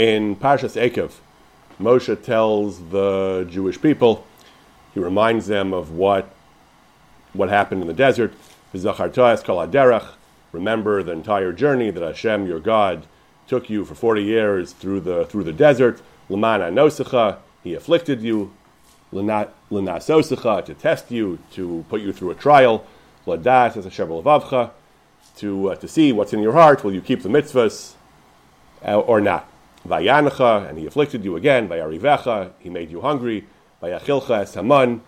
In Parshas Ekev, Moshe tells the Jewish people, he reminds them of what, what happened in the desert. Remember the entire journey that Hashem, your God, took you for 40 years through the, through the desert. He afflicted you. to test you, to put you through a trial. Ladat as Hashem to, uh, to see what's in your heart. Will you keep the mitzvahs uh, or not? Vayancha, and he afflicted you again. Vayarivecha, he made you hungry. Vayachilcha es haman,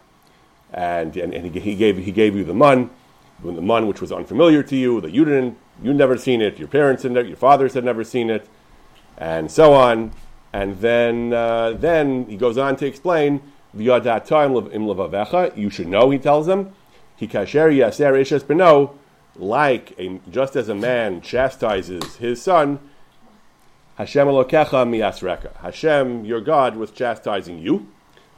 and, and, and he, he, gave, he gave you the mun, the mun which was unfamiliar to you, that you didn't, you never seen it, your parents had never, your fathers had never seen it, and so on. And then, uh, then he goes on to explain, you should know, he tells them, like a, just as a man chastises his son, Hashem Elokecha miasreka. Hashem, your God, was chastising you.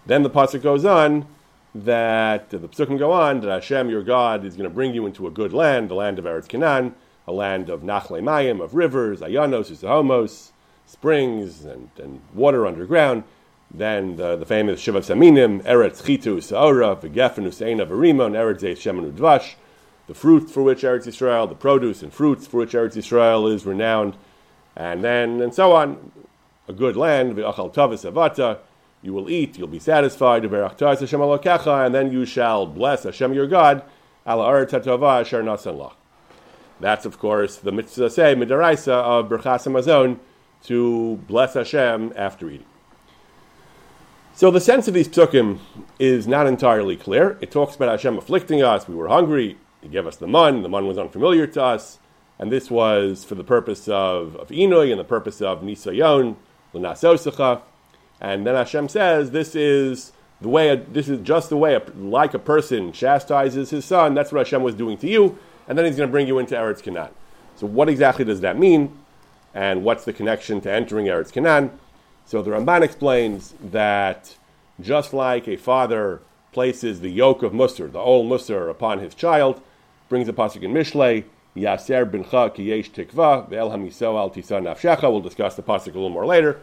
Then the pasuk goes on that the psukim go on that Hashem, your God, is going to bring you into a good land, the land of Eretz Canaan, a land of Nachle Mayim, of rivers, Ayanos, Usahomos, springs, and, and water underground. Then the, the famous Shiva Saminim, Eretz Chitu, Saora, V'gefen, Usaina, Varimon, Eretz Zeif, Shemen, Udvash the fruit for which Eretz Yisrael, the produce and fruits for which Eretz Yisrael is renowned, and then and so on. A good land, you will eat, you'll be satisfied, and then you shall bless Hashem your God, That's, of course, the mitzvah say, midaraisa of Birchas Hamazon, to bless Hashem after eating. So the sense of these psukim is not entirely clear. It talks about Hashem afflicting us, we were hungry, he gave us the mun. The mun was unfamiliar to us, and this was for the purpose of, of Inui and the purpose of Nisayon, L'nasosecha. And then Hashem says, this is the way, a, this is just the way, a, like a person chastises his son, that's what Hashem was doing to you, and then he's going to bring you into Eretz Canaan. So what exactly does that mean? And what's the connection to entering Eretz Canaan? So the Ramban explains that just like a father places the yoke of Musar, the old Musar, upon his child, brings a pasuk in Mishlei, Yaser bincha kiyesh tikva, ve'el al tisa nafshecha. We'll discuss the pasuk a little more later.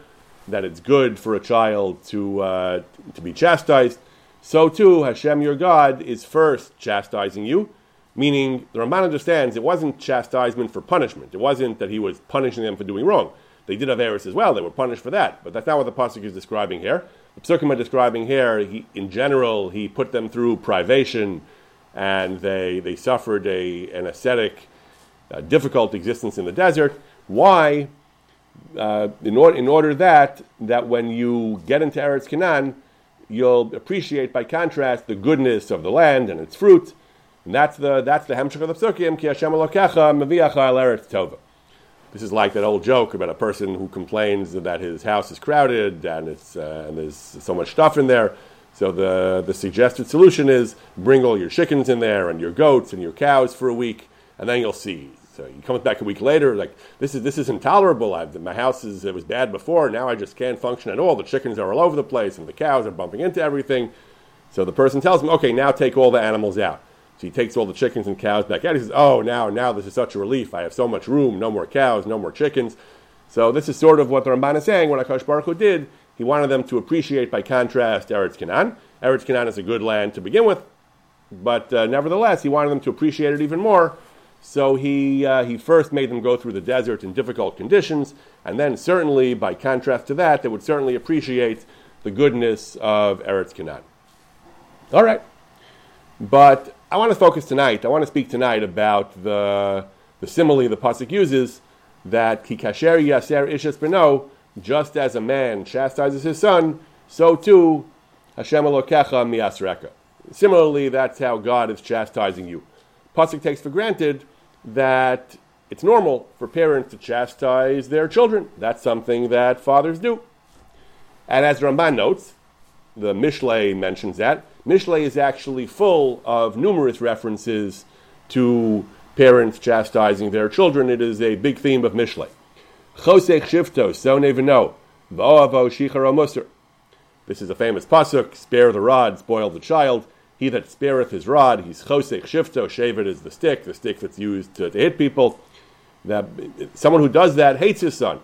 That it's good for a child to uh, to be chastised. So too, Hashem, your God, is first chastising you, meaning the Ramban understands it wasn't chastisement for punishment. It wasn't that he was punishing them for doing wrong. They did have errors as well; they were punished for that. But that's not what the pasuk is describing here. The psukim are describing here. He, in general, he put them through privation and they, they suffered a, an ascetic, uh, difficult existence in the desert. Why? Uh, in, or, in order that, that when you get into Eretz Canaan, you'll appreciate by contrast the goodness of the land and its fruit. And that's the, that's the Hemshech of the Psukim, Ki Hashem Elokecha Meviacha El Eretz Tova. This is like that old joke about a person who complains that his house is crowded and, it's, uh, and there's so much stuff in there. So the, the suggested solution is bring all your chickens in there and your goats and your cows for a week, and then you'll see. So he comes back a week later, like this is this is intolerable. I've, my house is it was bad before. Now I just can't function at all. The chickens are all over the place, and the cows are bumping into everything. So the person tells him, okay, now take all the animals out. So he takes all the chickens and cows back out. He says, oh, now now this is such a relief. I have so much room. No more cows. No more chickens. So this is sort of what the Ramban is saying. What Akash Baruch Hu did he wanted them to appreciate, by contrast, Eretz Canaan. Eretz Canaan is a good land to begin with, but uh, nevertheless, he wanted them to appreciate it even more. So he, uh, he first made them go through the desert in difficult conditions, and then certainly, by contrast to that, they would certainly appreciate the goodness of Eretz Canaan. All right. But I want to focus tonight, I want to speak tonight about the, the simile the Pasuk uses that Kikasher Yaser Ishes Beno, just as a man chastises his son, so too Hashem Elokecha miasreka. Similarly, that's how God is chastising you. Pasuk takes for granted that it's normal for parents to chastise their children. That's something that fathers do. And as Ramban notes, the Mishlei mentions that. Mishlei is actually full of numerous references to parents chastising their children. It is a big theme of Mishlei. Chosech shifto, so nevino, v'oavo shicharo musar. This is a famous pasuk, spare the rod, spoil the child. He that spareth his rod, he's chosech shifto, shavet is the stick, the stick that's used to, to hit people. That someone who does that hates his son.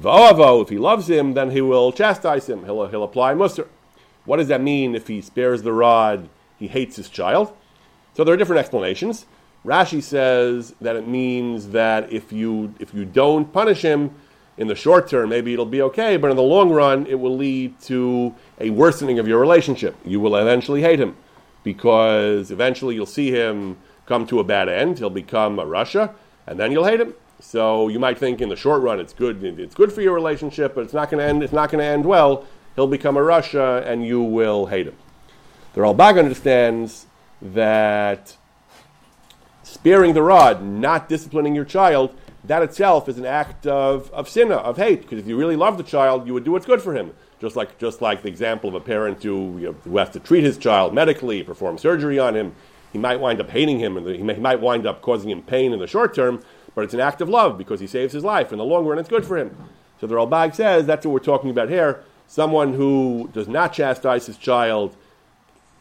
Va'avo, if he loves him, then he will chastise him. He'll, he'll apply musar. What does that mean if he spares the rod, he hates his child? So there are different explanations. Rashi says that it means that if you, if you don't punish him in the short term, maybe it'll be okay, but in the long run, it will lead to a worsening of your relationship. You will eventually hate him because eventually you'll see him come to a bad end. He'll become a rasha, and then you'll hate him. So you might think in the short run it's good. It's good for your relationship, but it's not going to end. It's not going to end well. He'll become a rasha, and you will hate him. The Ralbag understands that sparing the rod, not disciplining your child, that itself is an act of, of sinna, of hate. Because if you really love the child, you would do what's good for him. Just like, just like the example of a parent who, you know, who has to treat his child medically, perform surgery on him, he might wind up hating him, and he, he might wind up causing him pain in the short term, but it's an act of love because he saves his life. In the long run, it's good for him. So the Ralbag says that's what we're talking about here. Someone who does not chastise his child,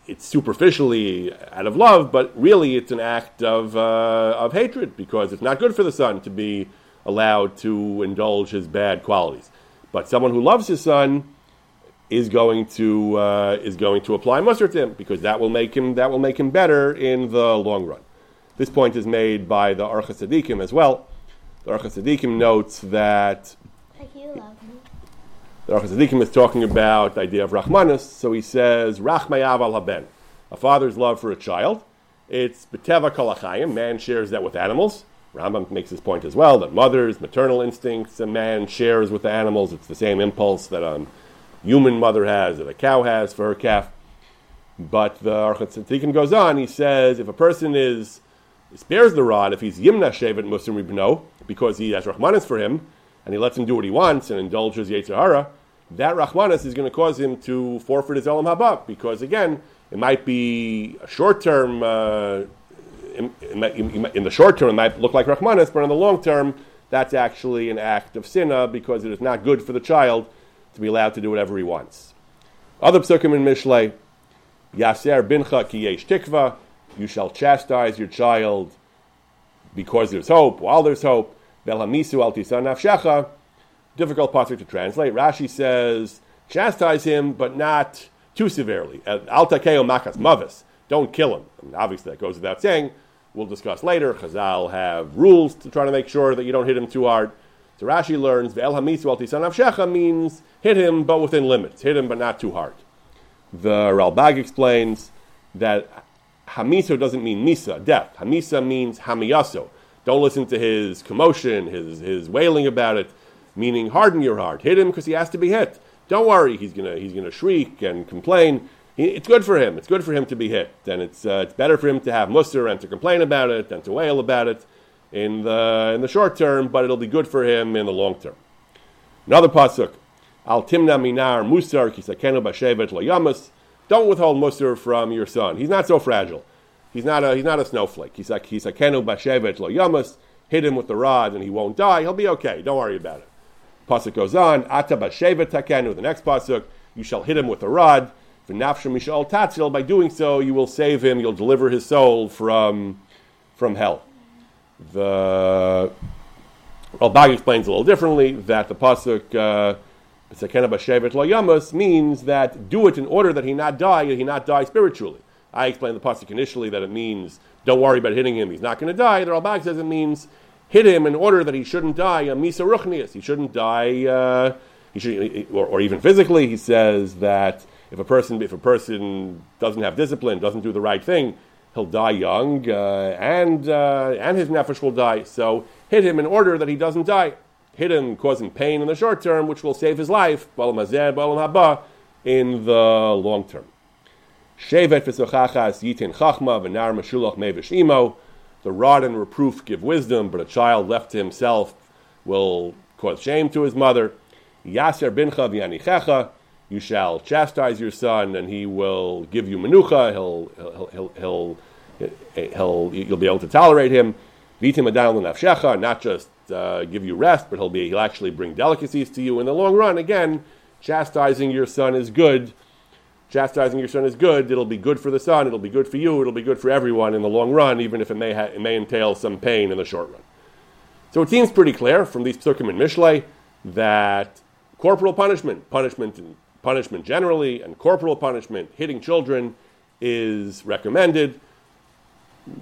it's superficially out of love, but really it's an act of, uh, of hatred because it's not good for the son to be allowed to indulge his bad qualities. But someone who loves his son is going to uh, is going to apply musar to him because that will make him that will make him better in the long run. This point is made by the Orchos Tzaddikim as well. The Orchos Tzaddikim notes that the Orchos Tzaddikim is talking about the idea of Rachmanis, so he says Rachmayav al haben, a father's love for a child. It's beteva kolachayim. Man shares that with animals. Rambam makes this point as well that mothers, maternal instincts, a man shares with the animals. It's the same impulse that a human mother has, that a cow has for her calf. But the Orchos Tzaddikim goes on. He says if a person is spares the rod, if he's yimna shevet muslim ribno, because he has Rahmanis for him, and he lets him do what he wants and indulges Yetzirah, that Rahmanis is going to cause him to forfeit his Olam Haba, because again, it might be a short term, uh, in, in, in, the short term, it might look like Rahmanis, but in the long term, that's actually an act of sinna because it is not good for the child to be allowed to do whatever he wants. Other psukim in Mishlei, Yaser bincha ki yesh tikva, you shall chastise your child because there's hope, while there's hope. Velhamisu al nafshecha. Difficult pasuk to translate. Rashi says, chastise him, but not too severely. Al takeo makas mavis. Don't kill him. Mean, obviously, that goes without saying. We'll discuss later. Chazal have rules to try to make sure that you don't hit him too hard. So Rashi learns Ve'el hamisu al tisan nafshecha means hit him, but within limits. Hit him, but not too hard. The Ralbag explains that hamiso doesn't mean misa, death. Hamisa means hamiyaso. Don't listen to his commotion, his, his wailing about it, meaning harden your heart. Hit him because he has to be hit. Don't worry, he's going he's gonna shriek and complain. He, it's good for him. It's good for him to be hit. And it's, uh, it's better for him to have musar and to complain about it and to wail about it in the, in the short term, but it'll be good for him in the long term. Another pasuk. Al timna minar musar kisakenu bashevet lo yamas. Don't withhold musar from your son. He's not so fragile. He's not a, he's not a snowflake. He's like, he's a kenu bashevet lo yamas. Hit him with the rod and he won't die. He'll be okay. Don't worry about it. Pasuk goes on. Ata bashevet takenu. The next pasuk, you shall hit him with the rod. V'nafshem mishal tatzil. By doing so, you will save him. You'll deliver his soul from from hell. The Ralbag explains a little differently that the pasuk. "Sekena b'shevet Uh, means that do it in order that he not die, that he not die spiritually. I explained the pasuk initially that it means don't worry about hitting him; he's not going to die. The Ralbag says it means hit him in order that he shouldn't die a misa ruchnius. He shouldn't die, uh, he should, or, or, even physically. He says that if a person if a person doesn't have discipline, doesn't do the right thing, he'll die young, uh, and uh, and his nefesh will die. So hit him in order that he doesn't die. Hit him, causing pain in the short term, which will save his life, in the long term. Shevet v'sochachas yitin chachma v'nar meshulach mevish imo. The rod and reproof give wisdom, but a child left to himself will cause shame to his mother. Yaser bincha v'yanichecha. You shall chastise your son, and he will give you menucha. He'll, he'll, he'll, he'll, he'll, you'll be able to tolerate him. Vitim adan l'nafshecha, not just uh, give you rest, but he'll be, he'll actually bring delicacies to you in the long run. Again, chastising your son is good chastising your son is good. It'll be good for the son. It'll be good for you. It'll be good for everyone in the long run, even if it may, ha- it may entail some pain in the short run. So it seems pretty clear from these psukim and Mishlei that corporal punishment, punishment, and punishment generally, and corporal punishment, hitting children, is recommended.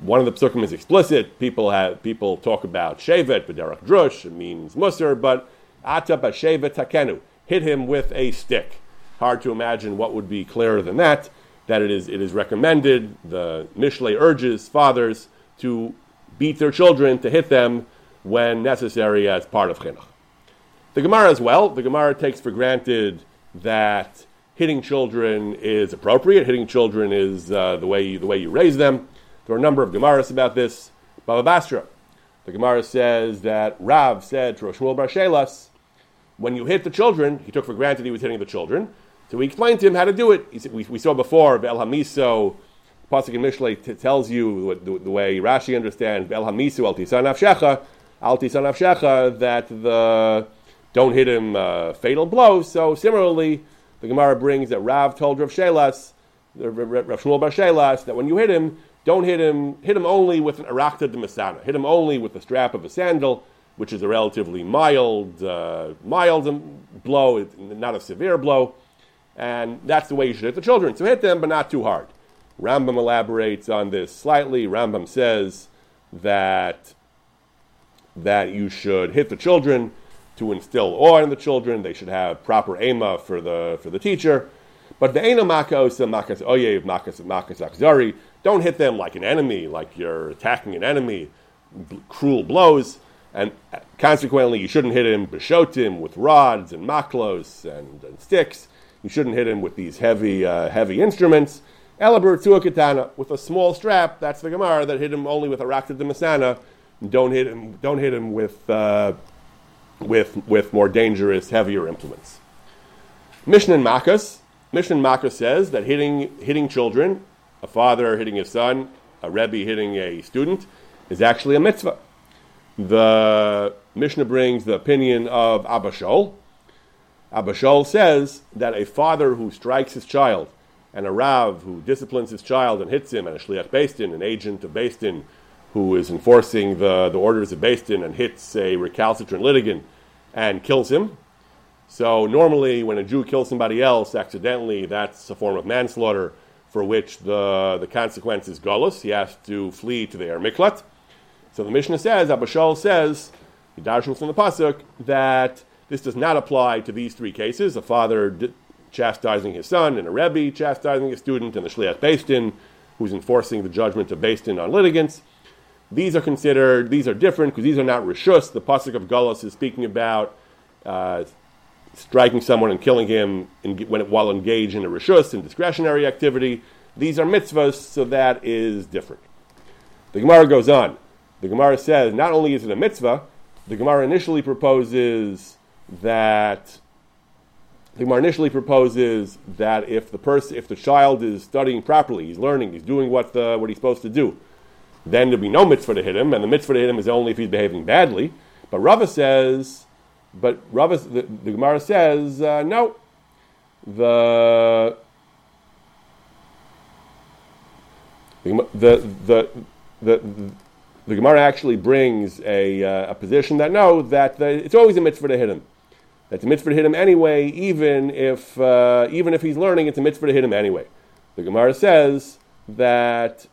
One of the psukim is explicit. People have people talk about shevet, b'derach drush. It means musar, but ata b'shevet takenu. Hit him with a stick. Hard to imagine what would be clearer than that. That it is it is recommended. The Mishle urges fathers to beat their children, to hit them when necessary as part of chinuch. The Gemara as well. The Gemara takes for granted that hitting children is appropriate. Hitting children is uh, the way the way you raise them. There are a number of Gemaras about this. Baba Basra, the Gemara says that Rav said to Rosh Bar Shelas, when you hit the children, he took for granted he was hitting the children. So we explained to him how to do it. Said, we, we, saw before, El Hamiso, Pasuk in Mishle t- tells you the, the, way Rashi understands, El Hamisu, Al Tisan Avshecha, Al Tisan Avshecha, that the don't hit him uh, fatal blows. So similarly, the Gemara brings that Rav told Rav Shelas, Rav Shmuel Bar Shelas, that when you hit him, don't hit him, hit him only with an arakta de masana. Hit him only with the strap of a sandal, which is a relatively mild, uh, mild blow, not a severe blow. And that's the way you should hit the children. So hit them, but not too hard. Rambam elaborates on this slightly. Rambam says that, that you should hit the children to instill awe in the children. They should have proper ema for the, for the teacher. But the ena makos, makas oyev, makas makas akzari, don't hit them like an enemy, like you're attacking an enemy, b- cruel blows. And consequently, you shouldn't hit him beshotim with rods and maklos and, and, sticks. You shouldn't hit him with these heavy, uh, heavy instruments. Elabur katana with a small strap. That's the Gemara that hit him only with a de masana. Don't hit him. Don't hit him with, uh, with, with more dangerous, heavier implements. Mishnah and. Mishnah and says that hitting hitting children a father hitting his son, a rebbe hitting a student, is actually a mitzvah. The Mishnah brings the opinion of. Abba Shaul says that a father who strikes his child and a Rav who disciplines his child and hits him, and a Shliach Din, an agent of Din, who is enforcing the, the orders of Din and hits a recalcitrant litigant and kills him. So normally when a Jew kills somebody else accidentally, that's a form of manslaughter for which the, the consequence is gullus. He has to flee to the Ir Miklat. So the Mishnah says, Abba Shaul says, Darshan from the Pasuk, that this does not apply to these three cases a father d- chastising his son, and a Rebbe chastising a student, and the Shliach Din, who's enforcing the judgment of Din on litigants. These are considered, these are different because these are not Rishus. The Pasuk of Gullus is speaking about uh, striking someone and killing him in, when, while engaged in a rishus and discretionary activity. These are mitzvahs, so that is different. The Gemara goes on. The Gemara says not only is it a mitzvah, the Gemara initially proposes that the Gemara initially proposes that if the person, if the child is studying properly, he's learning, he's doing what the, what he's supposed to do, then there'd be no mitzvah to hit him, and the mitzvah to hit him is only if he's behaving badly. But Rava says but Rava, the, the Gemara says uh, no. The the the the, the, Gemara actually brings a, uh, a position that no, that the, it's always a mitzvah to hit him. That's a mitzvah to hit him anyway, even if uh, even if he's learning, it's a mitzvah to hit him anyway. The Gemara says that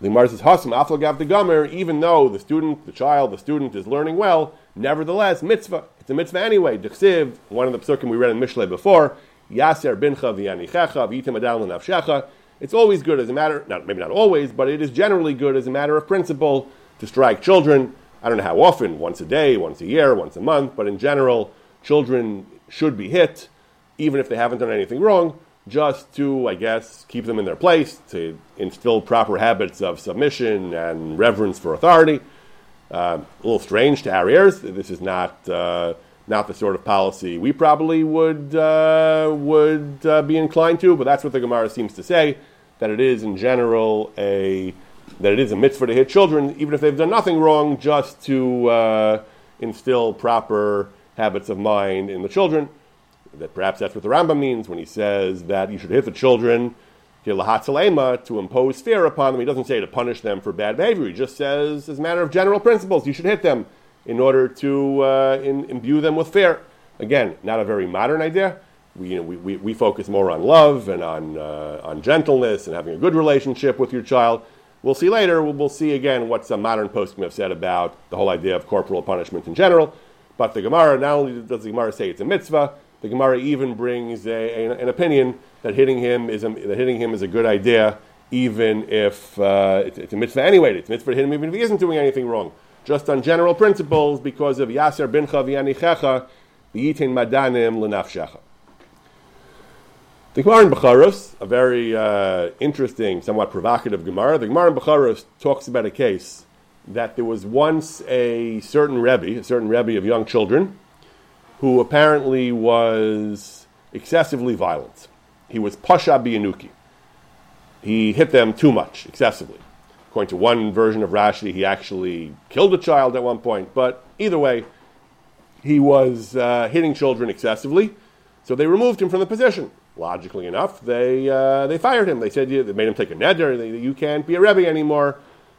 the Gemara says Hasam Aflagav the Gomer, even though the student, the child, the student is learning well, Nevertheless, mitzvah. It's a mitzvah anyway. Dechsiv, one of the psukim we read in Mishle before, Yaser bincha v'yanichecha v'itim adal l'nafshecha. It's always good as a matter, not, maybe not always, but it is generally good as a matter of principle to strike children. I don't know how often, once a day, once a year, once a month, but in general, children should be hit, even if they haven't done anything wrong, just to, I guess, keep them in their place, to instill proper habits of submission and reverence for authority. A little strange to our ears. This is not uh, not the sort of policy we probably would uh, would uh, be inclined to, but that's what the Gemara seems to say that it is in general a that it is a mitzvah to hit children, even if they've done nothing wrong, just to uh, instill proper habits of mind in the children. That perhaps that's what the Rambam means when he says that you should hit the children to impose fear upon them. He doesn't say to punish them for bad behavior. He just says, as a matter of general principles, you should hit them in order to uh, in, imbue them with fear. Again, not a very modern idea. We, you know, we, we, we focus more on love and on, uh, on gentleness and having a good relationship with your child. We'll see later, we'll, we'll see again what some modern poskim have said about the whole idea of corporal punishment in general. But the Gemara, not only does the Gemara say it's a mitzvah, the Gemara even brings a, a, an opinion that hitting him is a, that hitting him is a good idea, even if uh, it's, it's, a mitzvah anyway. It's a mitzvah to hit him even if he isn't doing anything wrong. Just on general principles, because of Yaser bincha v'yanichecha, v'yitin madanim l'nafshecha. The Gemara in Becharos, a very uh, interesting, somewhat provocative Gemara. The Gemara in Becharos talks about a case that there was once a certain Rebbe, a certain Rebbe of young children, who apparently was excessively violent. He was Pasha Biyanuki. He hit them too much, excessively. According to one version of Rashi, he actually killed a child at one point. But either way, he was uh, hitting children excessively, so they removed him from the position logically enough, they, uh, they fired him. They said they made him take a neder. They, you can't be a rebbe anymore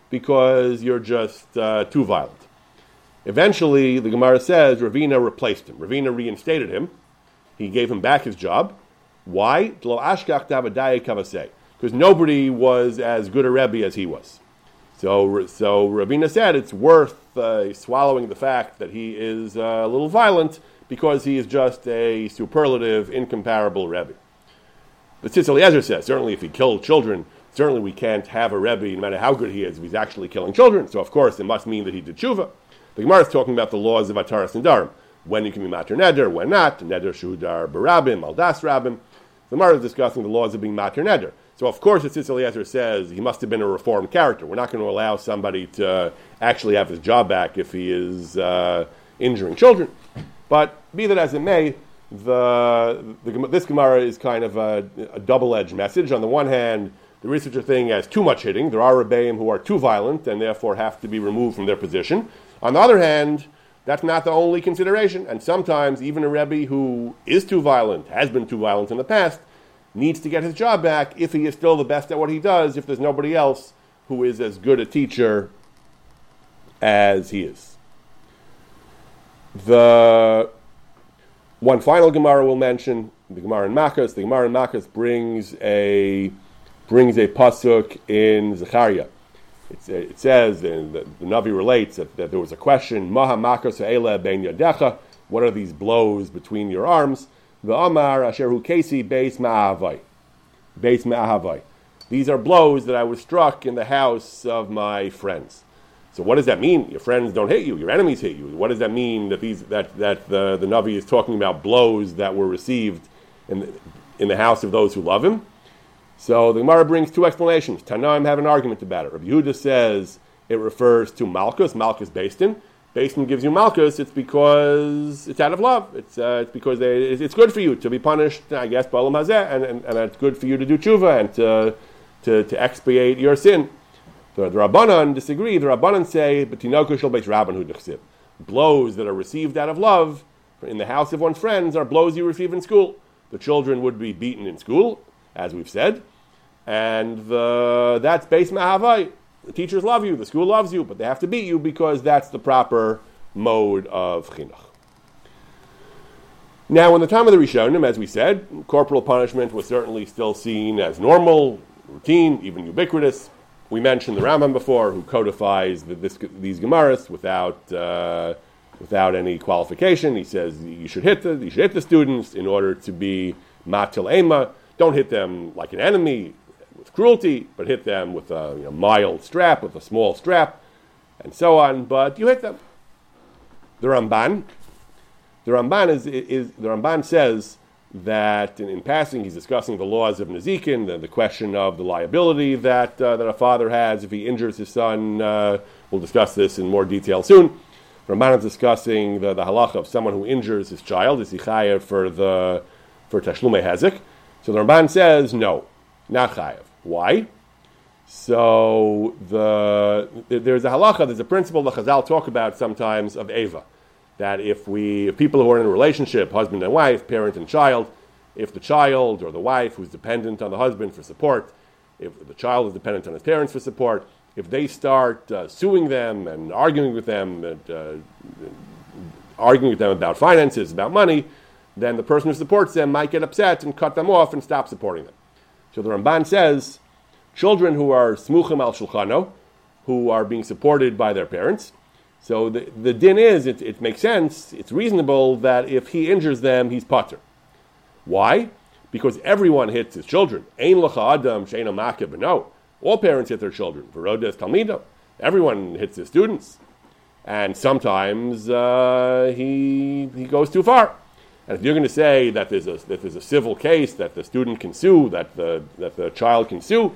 because you're just uh, too violent. Eventually, the Gemara says Ravina replaced him. Ravina reinstated him. He gave him back his job. Why? Because nobody was as good a rebbe as he was. So, so Ravina said it's worth uh, swallowing the fact that he is uh, a little violent because he is just a superlative, incomparable rebbe. The Tzitz Eliezer says, certainly if he killed children, certainly we can't have a Rebbe, no matter how good he is, if he's actually killing children. So of course it must mean that he did tshuva. The Gemara is talking about the laws of Ataras and. When you can be mater neder, when not, neder shudar barabim, aldas rabim. The Gemara is discussing the laws of being mater neder. So of course the Tzitz Eliezer says he must have been a reformed character. We're not going to allow somebody to actually have his job back if he is uh, injuring children. But be that as it may, the, the, this Gemara is kind of a, a double edged message. On the one hand, the researcher thing as too much hitting. There are Rebbeim who are too violent and therefore have to be removed from their position. On the other hand, that's not the only consideration. And sometimes even a Rebbe who is too violent, has been too violent in the past, needs to get his job back if he is still the best at what he does, if there's nobody else who is as good a teacher as he is. The one final Gemara we'll mention, the Gemara in Makkos. The Gemara in Makkos brings a brings a pasuk in Zechariah. It says, and the, the Navi relates that, that, there was a question, Maha Ben Yadecha, what are these blows between your arms? The Amar Asher Kesi Beis. Beis. These are blows that I was struck in the house of my friends. So what does that mean? Your friends don't hit you, your enemies hit you. What does that mean that these that, that the, the Navi is talking about blows that were received in the, in the house of those who love him? So the Gemara brings two explanations. Tanaim have an argument about it. Rabbi Yehuda says it refers to Malchus, Malchus Bastin. Bastin gives you Malchus, it's because it's out of love. It's, uh, it's because they, it's good for you to be punished, I guess, Balam Hazeh, and, and, and it's good for you to do tshuva and to, to, to expiate your sin. The, the Rabbanan disagree. The Rabbanan say, "B'tinoko shel beis rabban hu Blows that are received out of love in the house of one's friends are blows you receive in school. The children would be beaten in school, as we've said, and the, that's beis ma'havai. The teachers love you, the school loves you, but they have to beat you because that's the proper mode of chinuch. Now, in the time of the Rishonim, as we said, corporal punishment was certainly still seen as normal, routine, even ubiquitous. We mentioned the Rambam before, who codifies the, this, these Gemaras without, uh, without any qualification. He says you should hit the, you should hit the students in order to be matil ema. Don't hit them like an enemy with cruelty, but hit them with a you know, mild strap, with a small strap, and so on. But you hit them. The Ramban, the Ramban is, is the Ramban says that in, in, passing he's discussing the laws of Nazikin, the, the question of the liability that, uh, that a father has if he injures his son. Uh, we'll discuss this in more detail soon. Ramban is discussing the, the halacha of someone who injures his child. Is he for the for tashlume hazik? So the Ramban says no, not chayav. Why? So the there's a halacha, there's a principle that Chazal talk about sometimes of Eva that if we, if people who are in a relationship, husband and wife, parent and child, if the child or the wife who's dependent on the husband for support, if the child is dependent on his parents for support, if they start uh, suing them and arguing with them, and, uh, arguing with them about finances, about money, then the person who supports them might get upset and cut them off and stop supporting them. So the Ramban says, children who are smuchim al shulchano, who are being supported by their parents. So the, the din is, it, it makes sense, it's reasonable that if he injures them, he's potter. Why? Because everyone hits his children. Ein lecha adam she'ena No, all parents hit their children. Verodes talmida. Everyone hits his students. And sometimes uh, he, he goes too far. And if you're going to say that there's, a, that there's a civil case that the student can sue, that the, that the child can sue,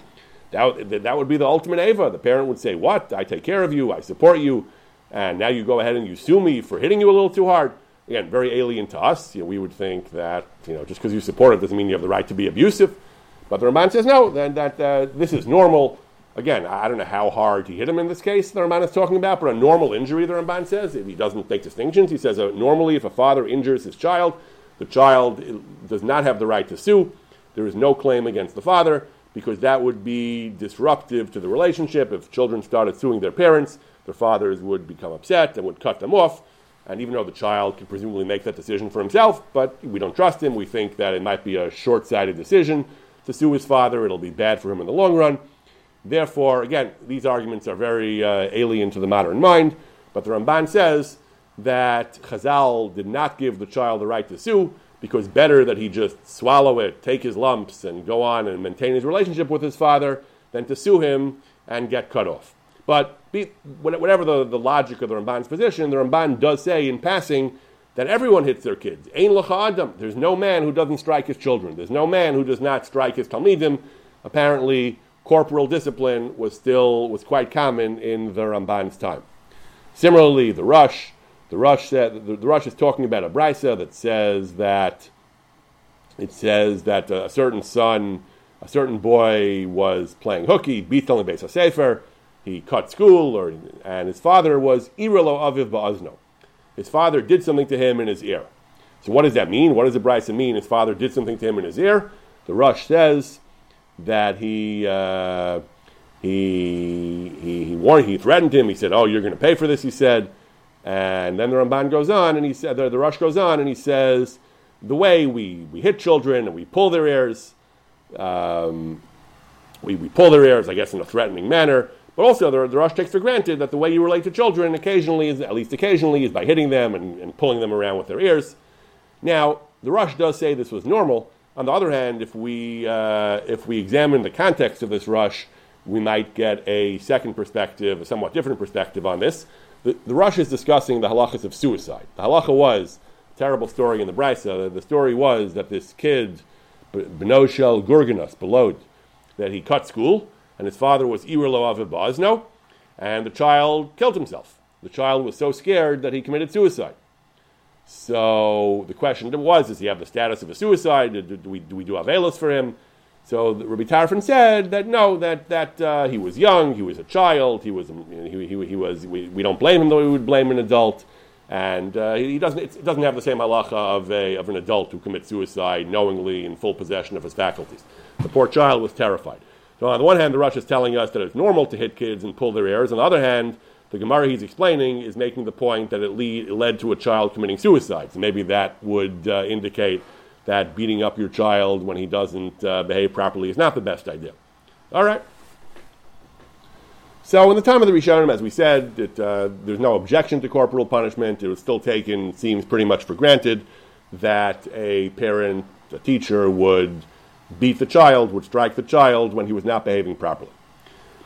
that, that would be the ultimate Ava. The parent would say, What? I take care of you, I support you, and now you go ahead and you sue me for hitting you a little too hard. Again, very alien to us. You know, we would think that you know, just because you support it doesn't mean you have the right to be abusive. But the Ramban says, No, then that uh, this is normal. Again, I don't know how hard he hit him in this case, the Ramban is talking about, but a normal injury, the Ramban says, if he doesn't make distinctions, he says uh, normally if a father injures his child, the child does not have the right to sue. There is no claim against the father because that would be disruptive to the relationship. If children started suing their parents, their fathers would become upset and would cut them off. And even though the child could presumably make that decision for himself, but we don't trust him, we think that it might be a short sighted decision to sue his father. It'll be bad for him in the long run. Therefore, again, these arguments are very uh, alien to the modern mind, but the Ramban says that Chazal did not give the child the right to sue because better that he just swallow it, take his lumps, and go on and maintain his relationship with his father than to sue him and get cut off. But be, whatever the, the logic of the Ramban's position, the Ramban does say in passing that everyone hits their kids. Ein adam. There's no man who doesn't strike his children. There's no man who does not strike his talmidim. Apparently, corporal discipline was still was quite common in the Ramban's time. Similarly, the Rush, the Rush said the, the Rush is talking about a brisa that says that it says that a certain son, a certain boy was playing hooky, beat on the base of he cut school, or and his father was irelo aviv ba'azno. His father did something to him in his ear. So what does that mean? What does the brisa mean? His father did something to him in his ear. The Rush says that he, uh, he, he, warned, he threatened him. He said, Oh, you're going to pay for this, he said. And then the Ramban goes on, and he said, the, the Rush goes on, and he says, The way we, we hit children and we pull their ears, um, we, we pull their ears, I guess, in a threatening manner. But also, the, the Rush takes for granted that the way you relate to children, occasionally, is, at least occasionally, is by hitting them and, and pulling them around with their ears. Now, the Rush does say this was normal, on the other hand, if we, uh, if we examine the context of this rush, we might get a second perspective, a somewhat different perspective on this. The, the rush is discussing the halachas of suicide. The halacha was, terrible story in the Brisa, the story was that this kid, Benoshel Gurganas, Belod, that he cut school, and his father was Irlo Aviv Ba'azno, and the child killed himself. The child was so scared that he committed suicide. So the question was, does he have the status of a suicide? Do, do we, do we do Avelis for him? So Rabbi Tarfon said that no, that, that uh, he was young, he was a child, he was, he, he, he was we, we don't blame him though we would blame an adult. And uh, he doesn't, it doesn't have the same halacha of, a, of an adult who commits suicide knowingly in full possession of his faculties. The poor child was terrified. So on the one hand, the Rush is telling us that it's normal to hit kids and pull their ears. On the other hand, the Gemara he's explaining is making the point that it, lead, it led to a child committing suicide. So maybe that would uh, indicate that beating up your child when he doesn't uh, behave properly is not the best idea. All right. So, in the time of the Rishonim, as we said, it, uh, there's no objection to corporal punishment. It was still taken, seems pretty much for granted, that a parent, a teacher, would beat the child, would strike the child when he was not behaving properly.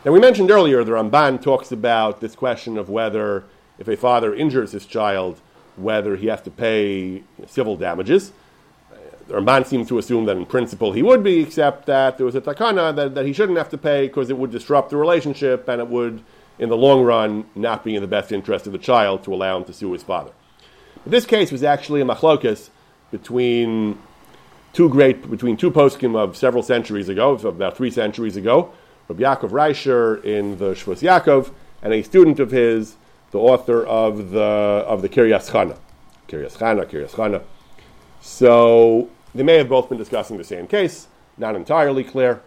Now, we mentioned earlier the Ramban talks about this question of whether, if a father injures his child, whether he has to pay civil damages. The Ramban seems to assume that in principle he would be, except that there was a takana that, that he shouldn't have to pay because it would disrupt the relationship and it would, in the long run, not be in the best interest of the child to allow him to sue his father. But this case was actually a machlokas between two great, between two poskim of several centuries ago, about three centuries ago, Rabbi Yaakov Reisher in the Shvus Yaakov, and a student of his, the author of the of the Kiryas Chana. Kiryas Chana, Kiryas Chana. So they may have both been discussing the same case, not entirely clear,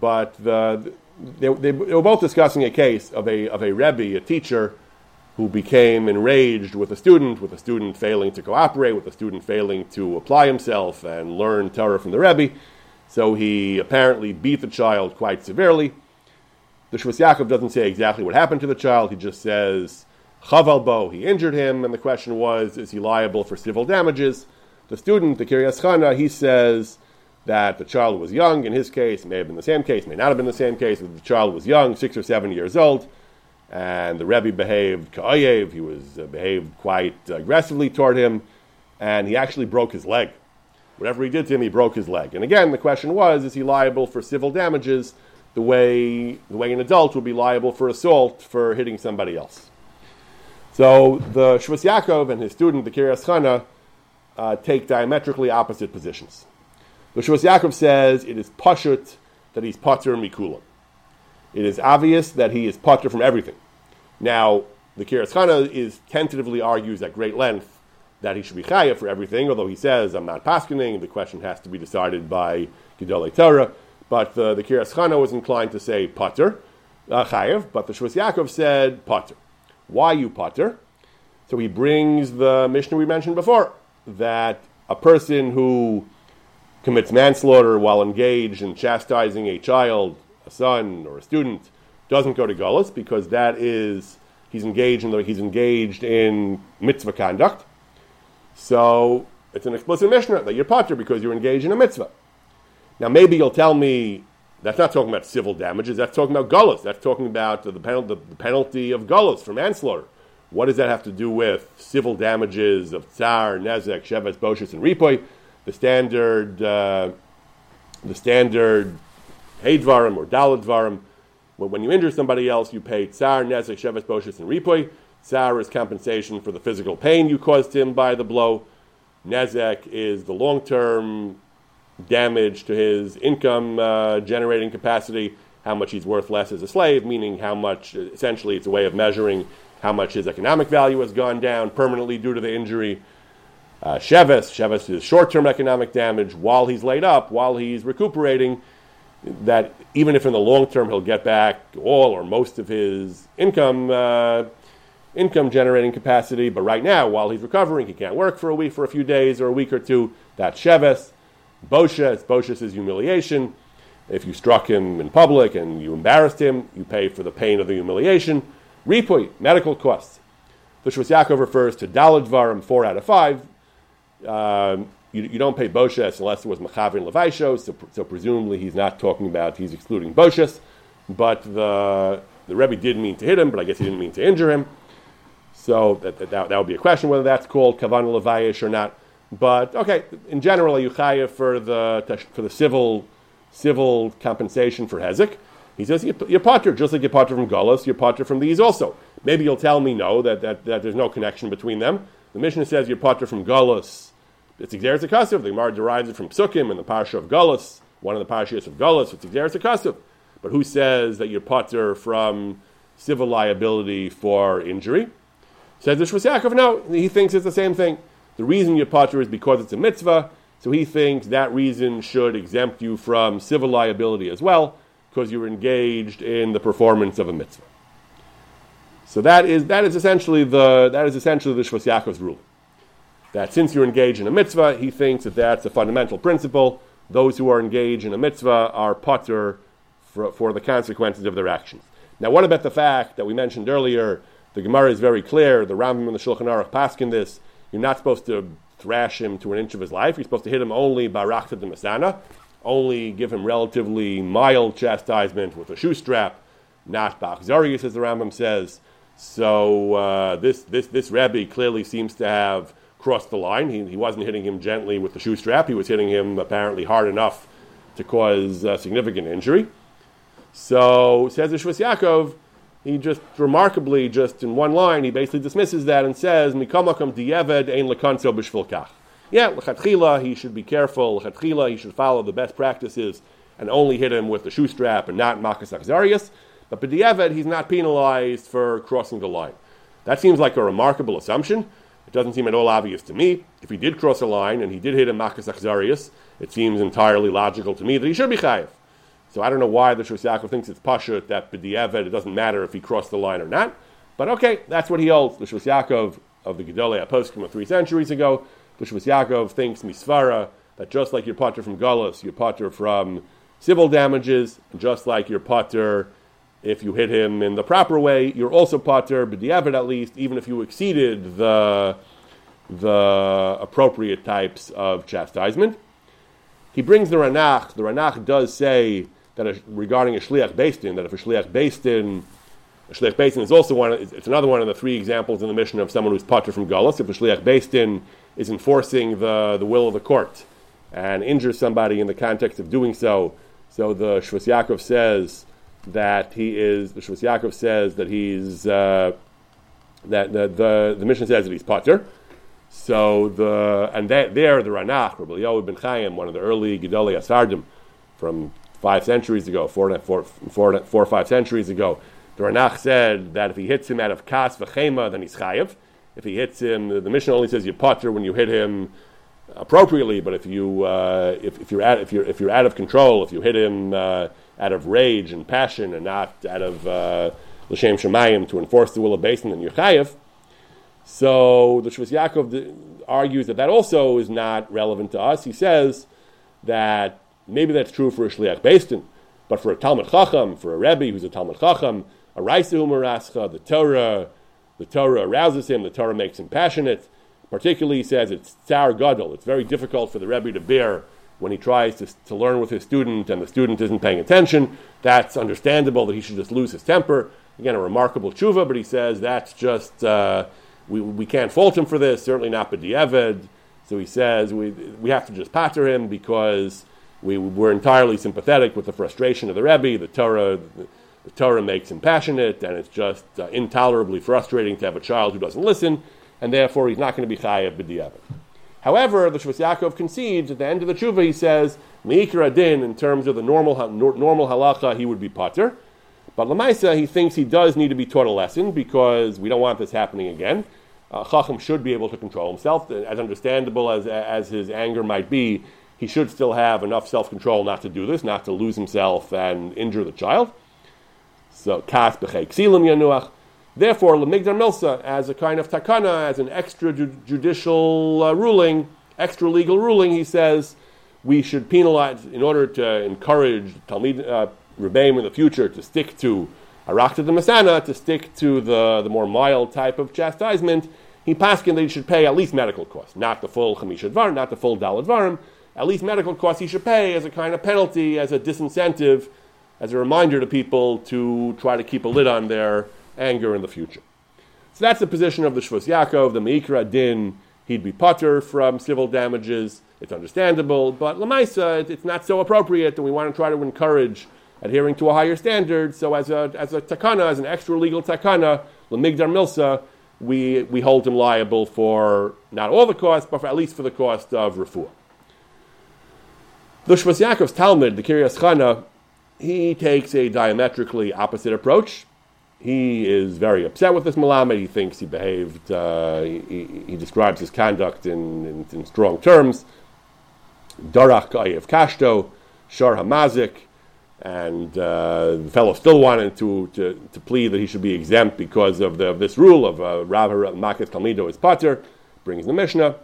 but the, they, they, they, were both discussing a case of a, of a Rebbe, a teacher, who became enraged with a student, with a student failing to cooperate, with a student failing to apply himself and learn Torah from the Rebbe. So he apparently beat the child quite severely. The Shvus Yaakov doesn't say exactly what happened to the child. He just says, Chaval Bo, he injured him, and the question was, is he liable for civil damages? The student, the Kiryas Chana, he says, that the child was young. In his case, may have been the same case, may not have been the same case. but The child was young, six or seven years old, and the Rebbe behaved ka'ayev. He was uh, behaved quite aggressively toward him, and he actually broke his leg. Whatever he did to him, he broke his leg. And again, the question was: Is he liable for civil damages, the way the way an adult would be liable for assault for hitting somebody else? So the Shvus Yaakov and his student, the Kiryas Chana, uh, take diametrically opposite positions. The Shvus Yaakov says it is pashut that he's pater mikulam. It is obvious that he is pater from everything. Now, the Kiryas Chana is tentatively argues at great length that he should be chayav for everything, although he says, I'm not paskening, the question has to be decided by Gedolei Torah. But uh, the Kiryas Chana was inclined to say pater, uh, chayav, but the Shvus Yaakov said pater. Why you pater? So he brings the Mishnah we mentioned before, that a person who commits manslaughter while engaged in chastising a child, a son, or a student, doesn't go to Gullus because that is he's engaged in the, he's engaged in mitzvah conduct. So it's an explicit Mishnah that you're potter because you're engaged in a mitzvah. Now maybe you'll tell me that's not talking about civil damages. That's talking about gullus. That's talking about the, penalty, the penalty of gullus for manslaughter. What does that have to do with civil damages of tsar, nezek, sheves, boshus, and ripoy? the standard, uh, the standard Heidvarim or Daladvarim. When, you injure somebody else, you pay tsar, nezek, sheves, boshus, and ripoy. Tsar is compensation for the physical pain you caused him by the blow. Nezek is the long-term damage to his income uh, generating capacity, how much he's worth less as a slave, meaning how much, essentially, it's a way of measuring how much his economic value has gone down permanently due to the injury. Uh, Sheves, Sheves is short-term economic damage while he's laid up, while he's recuperating. That even if in the long term he'll get back all or most of his income, uh, income generating capacity, but right now while he's recovering, he can't work for a week, for a few days or a week or two. That's Sheves. Boshes, Boshes is humiliation. If you struck him in public and you embarrassed him, you pay for the pain of the humiliation. Ripui, medical costs. The Shvus Yaakov refers to Dalad Varim, four out of five. Um, you, you, don't pay Boshes unless it was Machavin Levaisho, so, so presumably he's not talking about, he's excluding Boshes. But the, the Rebbe did mean to hit him, but I guess he didn't mean to injure him. So that, that, that, would be a question whether that's called Kavan Levayish or not. But okay, in general, you chaya for the for the civil civil compensation for hezek. He says you're potter, just like you're potter from Gullus, you're potter from these also. Maybe you'll tell me no, that, that, that there's no connection between them. The Mishnah says you're potter from Gullus, it's Xeris Akasiv. The Gemara derives it from psukim and the Parsha of Gullus, one of the Parshas of Gullus. It's Xeris Akasiv. But who says that you're potter from civil liability for injury? Says the Shvus Yaakov, no, he thinks it's the same thing. The reason you're potter is because it's a mitzvah, so he thinks that reason should exempt you from civil liability as well, because you're engaged in the performance of a mitzvah. So that is, that is essentially the that is essentially the Shvus Yaakov's rule that since you're engaged in a mitzvah, he thinks that that's a fundamental principle. Those who are engaged in a mitzvah are potter for, for the consequences of their actions. Now, what about the fact that we mentioned earlier? The Gemara is very clear. The Rambam and the Shulchan Aruch paskin this. You're not supposed to thrash him to an inch of his life. You're supposed to hit him only by rakta de masana, only give him relatively mild chastisement with a shoe strap, not bachzarius, as the Rambam says. So uh, this this this Rebbe clearly seems to have crossed the line. He, he wasn't hitting him gently with the shoe strap. He was hitting him apparently hard enough to cause uh, significant injury. So says the Shvus Yaakov, he just remarkably, just in one line, he basically dismisses that and says, "Mikamakam dieved ein lekanso b'shvilkach." Yeah, lechatchila, he should be careful. Lechatchila, he should follow the best practices and only hit him with the shoe strap and not makas achzarius. But b'dieved, he's not penalized for crossing the line. That seems like a remarkable assumption It doesn't seem at all obvious to me. If he did cross a line and he did hit him Makas Achzarius, it seems entirely logical to me that he should be chayiv. So I don't know why the Shus thinks it's Pashut that B'di'evet, it doesn't matter if he crossed the line or not. But okay, that's what he holds. The Shus of the Gedolei Aposkim of three centuries ago, the Shus thinks Misvara, that just like you're potter from Gullus, you're potter from civil damages, just like you're potter if you hit him in the proper way, you're also potter, b'diavad at least, even if you exceeded the, the appropriate types of chastisement. He brings the Ranach. The Ranach does say that a, regarding a shliach beis din, that if a shliach beis din, a shliach beis din is also one. It's another one of the three examples in the Mishnah of someone who's potter from galus. If a shliach beis din is enforcing the, the will of the court and injures somebody in the context of doing so, so the Shvus Yaakov says that he is, the Shvus Yaakov says that he's, uh, that the, the, the Mishnah says that he's potter. So the, and that, there the Ranach, Rabbi Yoel ben Chaim, one of the early Gedolei Asardim from five centuries ago, four, four, four, four or five centuries ago, the Ranach said that if he hits him out of Kas v'chema, then he's chayiv. If he hits him, the, the Mishnah only says you potter when you hit him appropriately, but if you uh, if, if you're out if you're if you're out of control, if you hit him uh, out of rage and passion and not out of uh, l'shem shemayim to enforce the will of Beis Din, then you're chayiv. So the Shvus Yaakov argues that that also is not relevant to us. He says that maybe that's true for a shliach Beis Din, but for a Talmud Chacham, for a Rebbe who's a Talmud Chacham, a Raisa Umarascha, the Torah, the Torah arouses him, the Torah makes him passionate. Particularly, he says it's tsar gadol. It's very difficult for the Rebbe to bear when he tries to, to learn with his student and the student isn't paying attention. That's understandable that he should just lose his temper. Again, a remarkable tshuva, but he says that's just, uh, we, we can't fault him for this, certainly not B'di'eved. So he says we, we have to just patter him because we were entirely sympathetic with the frustration of the Rebbe. The Torah, the, the Torah makes him passionate, and it's just uh, intolerably frustrating to have a child who doesn't listen, and therefore he's not going to be chayav b'diavad. However, the Shvus Yaakov concedes at the end of the tshuva, he says, Meikra din, in terms of the normal, normal halacha, he would be pater. But Lamaisa, he thinks he does need to be taught a lesson because we don't want this happening again. Uh, Chacham should be able to control himself. As understandable as, as his anger might be, he should still have enough self control not to do this, not to lose himself and injure the child. So, kas yanuach. Therefore, lemigdar milsa, as a kind of takana, as an extrajudicial uh, ruling, extra legal ruling, he says we should penalize in order to encourage Talmid uh, Rebbeim in the future to stick to Arakta the Masana, to stick to the, the more mild type of chastisement. He paskin that he should pay at least medical costs, not the full chamisha dvar, not the full dalad varim. At least medical costs he should pay as a kind of penalty, as a disincentive, as a reminder to people to try to keep a lid on their anger in the future. So that's the position of the Shvus Yaakov, the Meikra Din, he'd be putter from civil damages. It's understandable, but Lamaisa, it's not so appropriate, and we want to try to encourage adhering to a higher standard. So, as a, as a takana, as an extra legal takana, Lamigdar Milsa, we, we hold him liable for not all the costs, but for, at least for the cost of refuah. The Shvus Yaakov's Talmud, the Kiryas Chana, he takes a diametrically opposite approach. He is very upset with this Malamed. He thinks he behaved, uh, he, he, describes his conduct in, in, in strong terms. Darach Ayev Kashto, Shar Hamazik, and uh, the fellow still wanted to, to, to, plead that he should be exempt because of, the, of this rule of uh, Rav Makat Talmido is Pater, brings the Mishnah.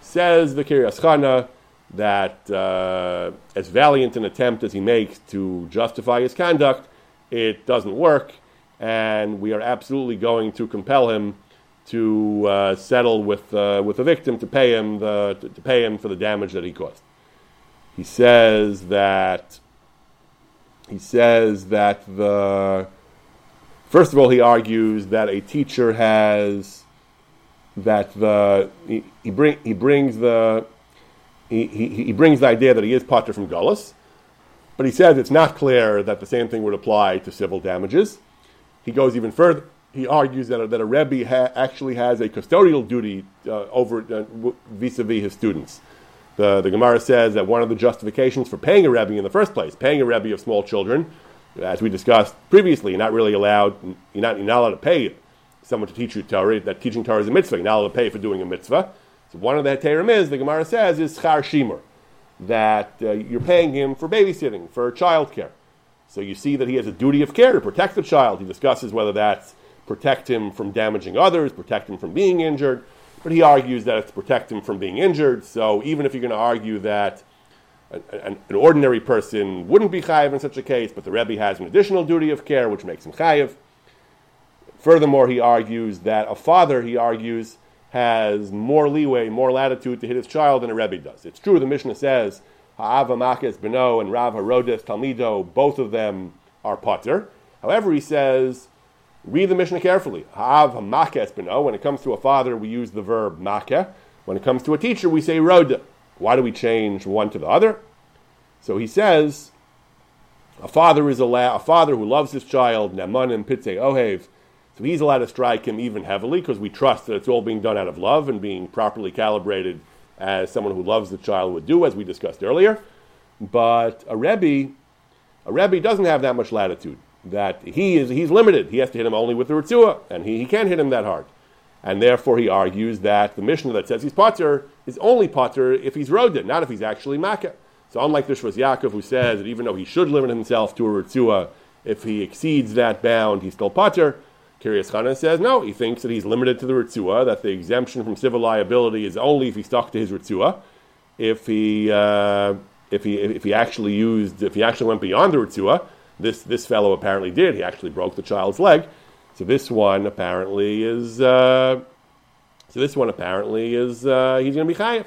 Says the Kiryas Chana that uh, as valiant an attempt as he makes to justify his conduct, it doesn't work and we are absolutely going to compel him to uh, settle with, uh, with the victim to pay him the, to, to, pay him for the damage that he caused. He says that he says that the first of all he argues that a teacher has that the he, he, bring, he brings the he, he, brings the idea that he is potter from galus, but he says it's not clear that the same thing would apply to civil damages. He goes even further. He argues that a, that a Rebbe ha- actually has a custodial duty uh, over uh, vis-a-vis his students. The, the Gemara says that one of the justifications for paying a Rebbe in the first place, paying a Rebbe of small children, as we discussed previously, you're not really allowed, you're not, you're not allowed to pay someone to teach you Torah, that teaching Torah is a mitzvah. You're not allowed to pay for doing a mitzvah. So one of the heterim is, the Gemara says, is schar shimur. that uh, you're paying him for babysitting, for childcare. So you see that he has a duty of care to protect the child. He discusses whether that's protect him from damaging others, protect him from being injured, but he argues that it's protect him from being injured. So even if you're going to argue that an, an, ordinary person wouldn't be chayiv in such a case, but the Rebbe has an additional duty of care which makes him chayiv. Furthermore, he argues that a father, he argues, has more leeway, more latitude to hit his child than a Rebbe does. It's true, the Mishnah says Ha'ava Makes Beno and Rav Harodes Talmido, both of them are potter. However, he says, read the Mishnah carefully. Ha'av Makes Beno, when it comes to a father, we use the verb make. When it comes to a teacher, we say roda. Why do we change one to the other? So he says, a father is allowed, a father who loves his child, Nemanim Pitze Ohev, he's allowed to strike him even heavily because we trust that it's all being done out of love and being properly calibrated as someone who loves the child would do, as we discussed earlier. But a Rebbe, a Rebbe doesn't have that much latitude. That he is, he's limited. He has to hit him only with the Ritzua, and he, he can't hit him that hard. And therefore, he argues that the Mishnah that says he's potter is only potter if he's roded, not if he's actually makkah. So, unlike the Shvus Yaakov, who says that even though he should limit himself to a Ritzua, if he exceeds that bound, he's still potter. Kiryas Chana says no, he thinks that he's limited to the Ritzua, that the exemption from civil liability is only if he stuck to his Ritzua. If he, uh, if he, if he actually used, if he actually went beyond the Ritzua, this, this fellow apparently did. He actually broke the child's leg. So this one apparently is, uh, so this one apparently is, uh, he's going to be chayiv.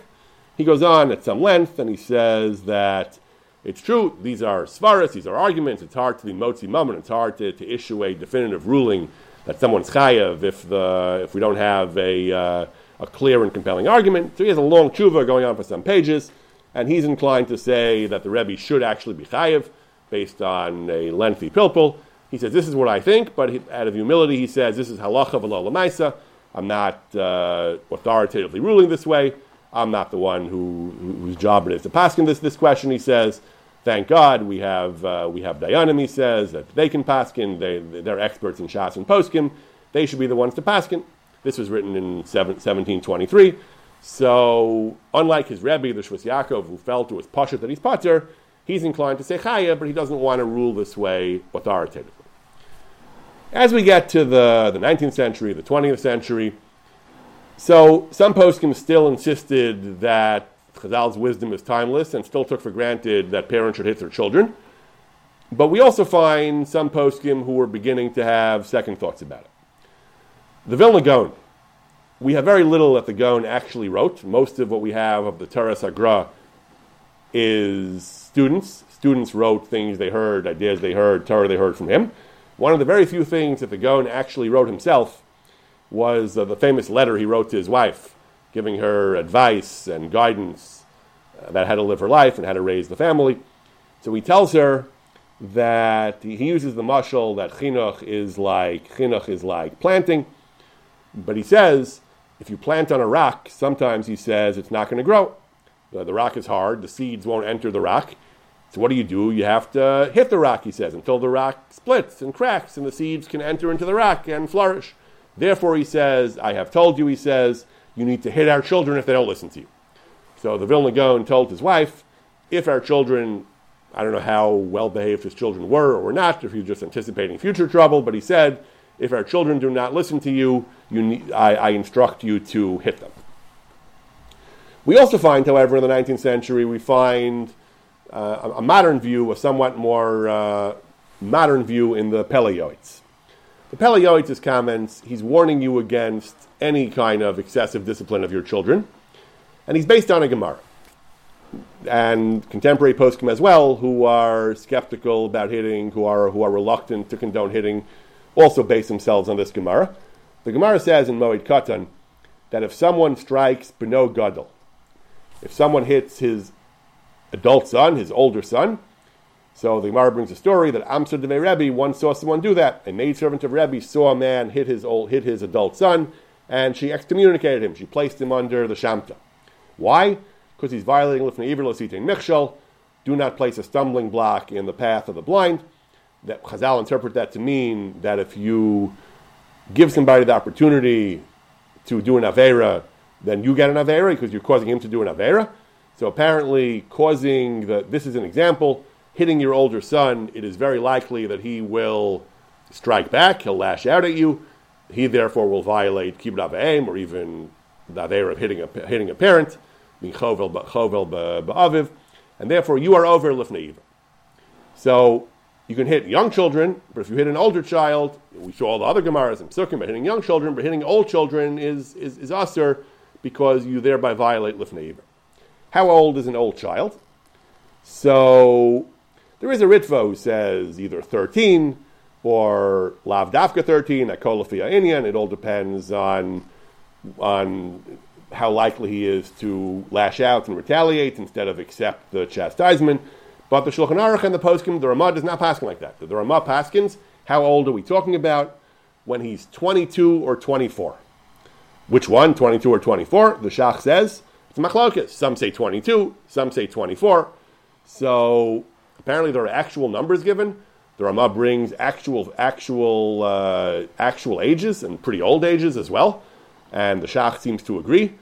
He goes on at some length and he says that it's true, these are svaras, these are arguments, it's hard to be motzi mammon, it's hard to, to issue a definitive ruling that someone's chayav if the if we don't have a uh, a clear and compelling argument. So he has a long tshuva going on for some pages, and he's inclined to say that the Rebbe should actually be chayav based on a lengthy pilpul. He says this is what I think, but he, out of humility, he says this is halacha v'lo. I'm not uh, authoritatively ruling this way. I'm not the one who, whose job it is to pass in this this question. He says. Thank God we have uh, we have Dayanim. He says that they can paskin. They they're experts in Shas and Poskim. They should be the ones to paskin. This was written in 1723. So unlike his Rebbe, the Shvus Yaakov, who felt it was pasha that he's pater, he's inclined to say chaya, but he doesn't want to rule this way authoritatively. As we get to the, the 19th century, the 20th century, so some poskim still insisted that Chazal's wisdom is timeless and still took for granted that parents should hit their children. But we also find some poskim who were beginning to have second thoughts about it. The Vilna Gaon. We have very little that the Gaon actually wrote. Most of what we have of the Torah Sagra is students. Students wrote things they heard, ideas they heard, Torah they heard from him. One of the very few things that the Gaon actually wrote himself was uh, the famous letter he wrote to his wife, giving her advice and guidance about how to live her life and how to raise the family. So he tells her that he uses the mushal that chinuch is like chinuch is like planting, but he says if you plant on a rock, sometimes he says it's not going to grow. Uh, the rock is hard; the seeds won't enter the rock. So what do you do? You have to hit the rock, he says, until the rock splits and cracks, and the seeds can enter into the rock and flourish. Therefore, he says, I have told you, he says, you need to hit our children if they don't listen to you. So the Vilna Gaon told his wife, if our children, I don't know how well behaved his children were or were not, if he was just anticipating future trouble, but he said, if our children do not listen to you, you need, I, I instruct you to hit them. We also find, however, in the 19th century, we find uh, a, modern view, a somewhat more uh, modern view in the Pele Yoetz. The Pele Yoetz comments, he's warning you against any kind of excessive discipline of your children. And he's based on a Gemara. And contemporary poskim as well, who are skeptical about hitting, who are, who are reluctant to condone hitting, also base themselves on this Gemara. The Gemara says in Moed Katan that if someone strikes Beno Gadol, if someone hits his adult son, his older son, so the Gemara brings a story that Amsar Devei Rebbe once saw someone do that. A maidservant of Rebbe saw a man hit his old, hit his adult son, and she excommunicated him. She placed him under the Shamta. Why? Because he's violating Lifnei Iver Lositein Michshel. Do not place a stumbling block in the path of the blind. That Chazal interpret that to mean that if you give somebody the opportunity to do an Avera, then you get an Avera because you're causing him to do an Avera. So apparently, causing the this is an example, hitting your older son, it is very likely that he will strike back, he'll lash out at you. He therefore will violate kibbut aim or even the aver of hitting a, hitting a parent, and therefore you are over lifnei So you can hit young children, but if you hit an older child, we saw all the other Gemaras and Psukim about hitting young children, but hitting old children is, is, is usher because you thereby violate lifnei how old is an old child? So there is a Ritva who says either 13 or Lav Dafka 13, at Kolafia Inyan. It all depends on, on how likely he is to lash out and retaliate instead of accept the chastisement. But the Shulchan Aruch and the Poskim, the Ramah does not paskin like that. The Ramah paskins, how old are we talking about? When he's 22 or 24. Which one, 22 or 24? The Shach says it's machlokas. Some say 22, some say 24. So apparently there are actual numbers given. The Ramah brings actual actual uh, actual ages and pretty old ages as well, and the Shach seems to agree.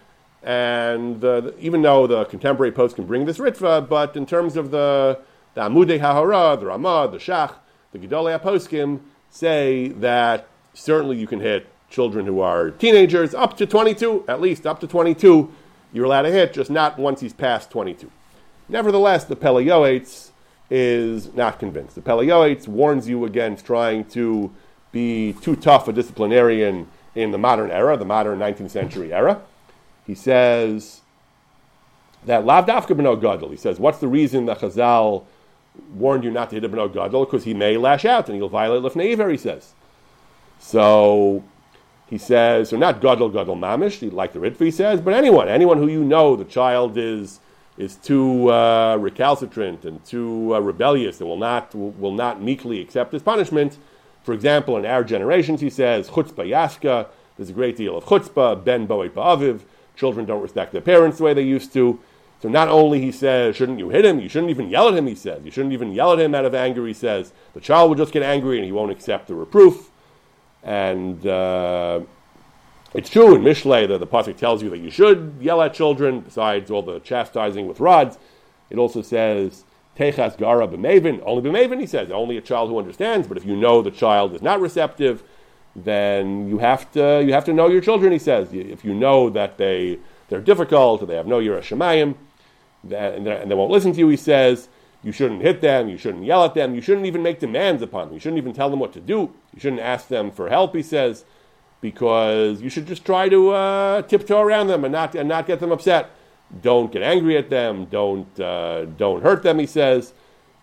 And uh, the, even though the contemporary post can bring this ritva, but in terms of the the Amudei Hahara, the Ramah, the Shach, the Gedolei Poskim say that certainly you can hit children who are teenagers up to 22, at least up to 22 you're allowed to hit, just not once he's past 22. Nevertheless, the Pele is not convinced. The Pele warns you against trying to be too tough a disciplinarian in the modern era, the modern 19th century era. He says that Lav Dafka Beno Gadol. He says, what's the reason that Chazal warned you not to hit a Beno Gadol? Because he may lash out and he'll violate Lefnei he says. So he says, or not gadol gadol mamish, like the Ritva says, but anyone, anyone who you know the child is is too uh, recalcitrant and too uh, rebellious and will not will, not meekly accept his punishment. For example, in our generations, he says chutzpah yaska. There's a great deal of chutzpah, ben boet ba'aviv. Children don't respect their parents the way they used to. So not only he says, shouldn't you hit him? You shouldn't even yell at him. He says you shouldn't even yell at him out of anger. He says the child will just get angry and he won't accept the reproof. And uh, it's true in Mishlei that the pasuk tells you that you should yell at children, besides all the chastising with rods. It also says techas gara b'maven. Only b'maven, he says, only a child who understands. But if you know the child is not receptive, then you have to you have to know your children. He says, if you know that they they're difficult or they have no yira shemayim, and they won't listen to you, he says, you shouldn't hit them, you shouldn't yell at them, you shouldn't even make demands upon them, you shouldn't even tell them what to do, you shouldn't ask them for help, he says, because you should just try to uh, tiptoe around them and not, and not get them upset. Don't get angry at them, don't, uh, don't hurt them, he says,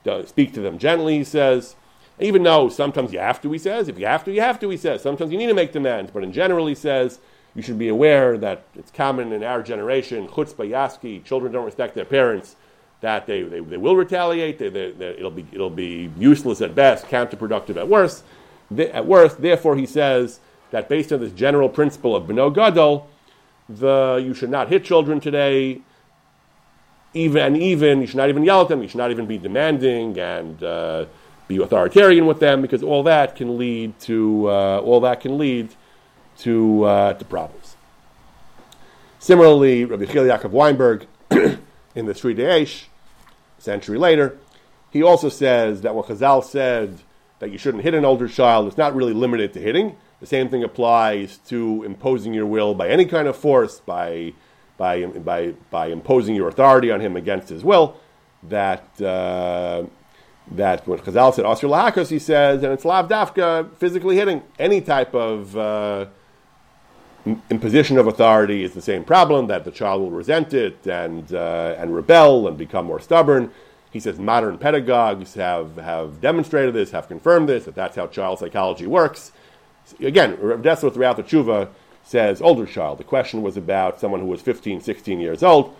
don't speak to them gently, he says. Even though sometimes you have to, he says, if you have to, you have to, he says. Sometimes you need to make demands, but in general, he says, you should be aware that it's common in our generation, chutzpah yaski, children don't respect their parents that they, they, they will retaliate. They, they, it'll, be, it'll be useless at best, counterproductive at worst. at worst, therefore, he says that based on this general principle of Beno Gadol, the, you should not hit children today, even even, you should not even yell at them, you should not even be demanding and uh, be authoritarian with them, because all that can lead to, uh, all that can lead to, uh, to problems. Similarly, Rabbi Chil Yaakov Weinberg in the Seridei Eish century later. He also says that what Chazal said that you shouldn't hit an older child, it's not really limited to hitting. The same thing applies to imposing your will by any kind of force, by, by, by, by imposing your authority on him against his will. That, uh, that when Chazal said Asr Lahakos, he says, and it's Lav Dafka, physically hitting any type of uh, imposition of authority is the same problem that the child will resent it and uh, and rebel and become more stubborn. He says modern pedagogues have, have demonstrated this, have confirmed this, that that's how child psychology works. Again, Rav Dessler throughout the tshuva says older child. The question was about someone who was 15, 16 years old.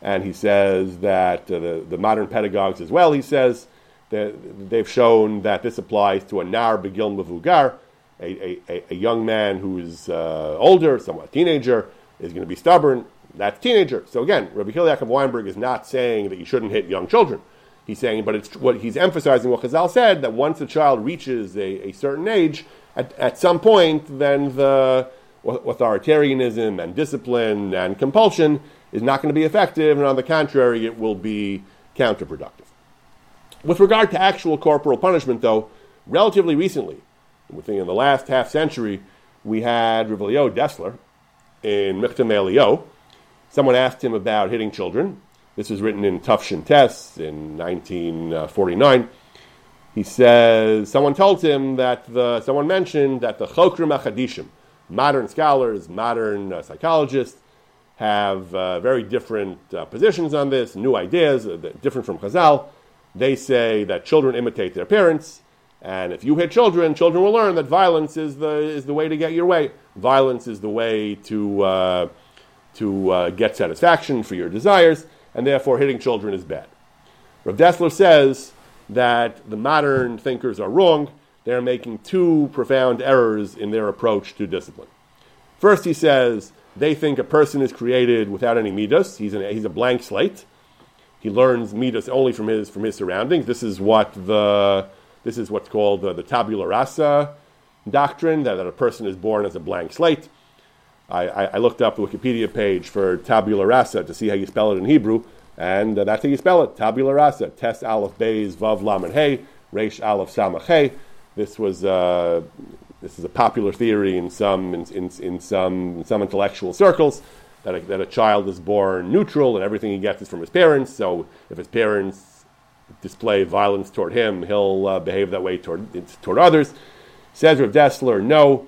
And he says that uh, the, the modern pedagogues as well, he says, that they've shown that this applies to a nar begil mavugar, a, a, a young man who's uh, older, somewhat teenager, is going to be stubborn. That's teenager. So again, Rabbi Yaakov Weinberg is not saying that you shouldn't hit young children. He's saying, but it's what he's emphasizing what Chazal said that once a child reaches a, a certain age, at, at some point, then the authoritarianism and discipline and compulsion is not going to be effective, and on the contrary, it will be counterproductive. With regard to actual corporal punishment, though, relatively recently, within the last half century, we had Rav Dessler in Michtav Me'Eliyahu. Someone asked him about hitting children. This was written in Tufshin Tess in 1949. He says someone told him that the someone mentioned that the Chokrim Achadishim, modern scholars, modern uh, psychologists, have uh, very different uh, positions on this, new ideas, uh, different from Chazal. They say that children imitate their parents, and if you hit children, children will learn that violence is the, is the way to get your way. Violence is the way to, uh, to uh, get satisfaction for your desires, and therefore hitting children is bad. Rav Dessler says that the modern thinkers are wrong. They're making two profound errors in their approach to discipline. First, he says they think a person is created without any midas. He's, an, he's a blank slate. He learns midas only from his, from his surroundings. This is what the this is what's called the, the tabula rasa doctrine that, that a person is born as a blank slate. I, I, I, looked up the Wikipedia page for tabula rasa to see how you spell it in Hebrew, and uh, that's how you spell it: tabula rasa. Test aleph beis vav lam and hey, resh aleph samach hey. This was uh, this is a popular theory in some in, in, in some in some intellectual circles that a, that a child is born neutral and everything he gets is from his parents. So if his parents display violence toward him, he'll uh, behave that way toward toward others. Says Rav Dessler, no,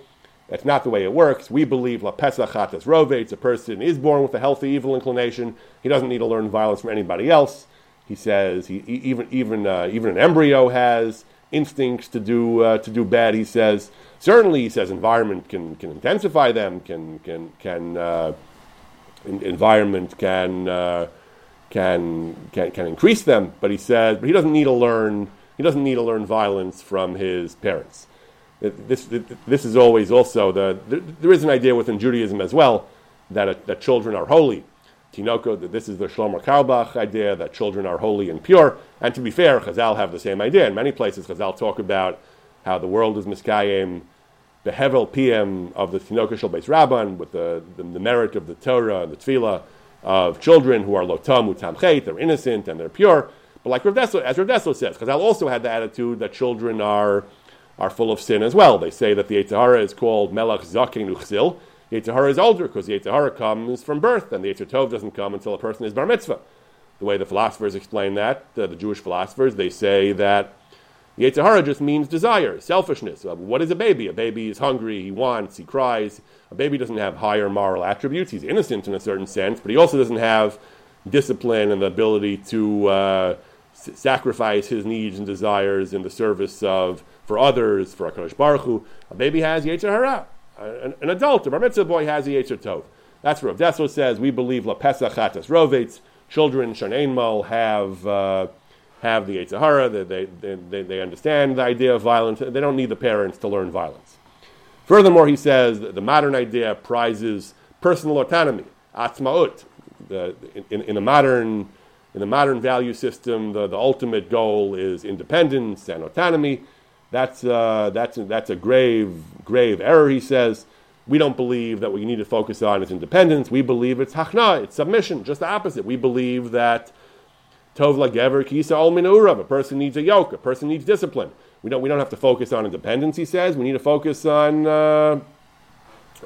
that's not the way it works. We believe la pesach chatas rovates. A person is born with a healthy evil inclination. He doesn't need to learn violence from anybody else. He says he, even even uh, even an embryo has instincts to do uh, to do bad. He says certainly he says environment can can intensify them. Can can can uh, environment can, uh, can can can increase them. But he says but he doesn't need to learn he doesn't need to learn violence from his parents. This, this is always also the, there is an idea within Judaism as well that, uh, that children are holy. Tinoko, this is the Shlomo Carlebach idea that children are holy and pure. And to be fair, Chazal have the same idea. In many places, Chazal talk about how the world is miskayim, the hevel pm of the Tinoko Shal Beis Rabban, with the, the, the, merit of the Torah and the Tefillah of children who are lotam utam chet, they're innocent and they're pure. But like Rav Dessler, as Rav Dessler says, Chazal also had the attitude that children are are full of sin as well. They say that the Yetzer Hara is called Melech Zaken Uchzil. Yetzer Hara is older because the Yetzer Hara comes from birth, and the Yetzer Tov doesn't come until a person is Bar Mitzvah. The way the philosophers explain that, uh, the Jewish philosophers, they say that the Yetzer Hara just means desire, selfishness. Uh, what is a baby? A baby is hungry, he wants, he cries. A baby doesn't have higher moral attributes. He's innocent in a certain sense, but he also doesn't have discipline and the ability to uh, s- sacrifice his needs and desires in the service of for others, for HaKadosh Baruch Hu. A baby has Yetzer Hara. An, an, adult, a Bar Mitzvah boy has Yetzer Tov. That's what Rav says. We believe La Pesach Chatas Rovetz. Children, Shanein Mal, have, uh, have the Yetzer Hara. They, they, they, they understand the idea of violence. They don't need the parents to learn violence. Furthermore, he says the modern idea prizes personal autonomy, atzmaut. The, in, in, the modern, in the modern value system, the, the ultimate goal is independence and autonomy. That's, uh, that's, that's a grave, grave error, he says. We don't believe that what you need to focus on is independence. We believe it's hachna, it's submission, just the opposite. We believe that tov gever kisa ol minurav, a person needs a yoke, a person needs discipline. We don't, we don't have to focus on independence, he says. We need to focus on, uh,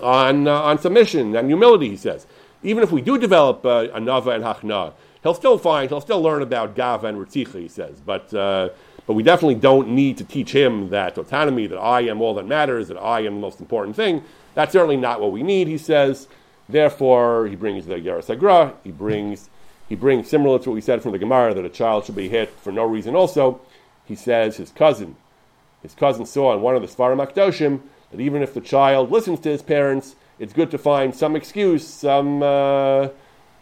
on, uh, on submission and humility, he says. Even if we do develop uh, a nava and hachna, he'll still find, he'll still learn about gava and ritzicha, he says. But uh, but we definitely don't need to teach him that autonomy, that I am all that matters, that I am the most important thing. That's certainly not what we need, he says. Therefore, he brings the Yerasagra, he brings, he brings, similar to what we said from the Gemara, that a child should be hit for no reason also. He says his cousin, his cousin saw in one of the Svarim Akdoshim that even if the child listens to his parents, it's good to find some excuse, some, uh,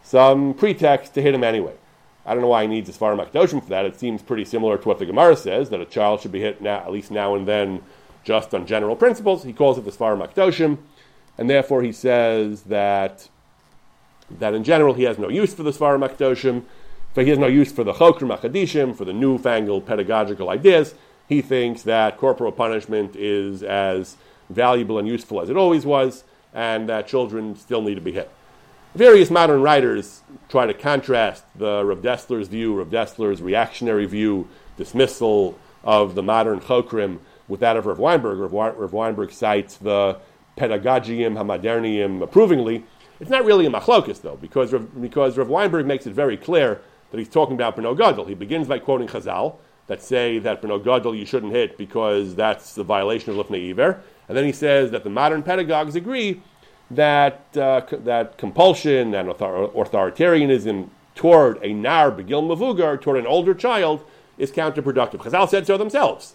some pretext to hit him anyway. I don't know why he needs a Svarim Akdoshim for that. It seems pretty similar to what the Gemara says, that a child should be hit now, at least now and then just on general principles. He calls it the Svarim Akdoshim, and therefore he says that, that in general he has no use for the Svarim Akdoshim, but he has no use for the Chokrim Achadishim, for the newfangled pedagogical ideas. He thinks that corporal punishment is as valuable and useful as it always was, and that children still need to be hit. Various modern writers try to contrast the Rav Dessler's view, Rav Dessler's reactionary view, dismissal of the modern Chokrim with that of Rav Weinberg. Rav, Rav Weinberg cites the Pedagogium Hamadernium approvingly. It's not really a machlokus, though, because Rav, because Rav Weinberg makes it very clear that he's talking about Beno Gadol. He begins by quoting Chazal that say that Beno Gadol you shouldn't hit because that's the violation of Lifnei Iver. And then he says that the modern pedagogues agree that, uh, that compulsion and author- authoritarianism toward a nar begil mavugar, toward an older child, is counterproductive. Chazal said so themselves.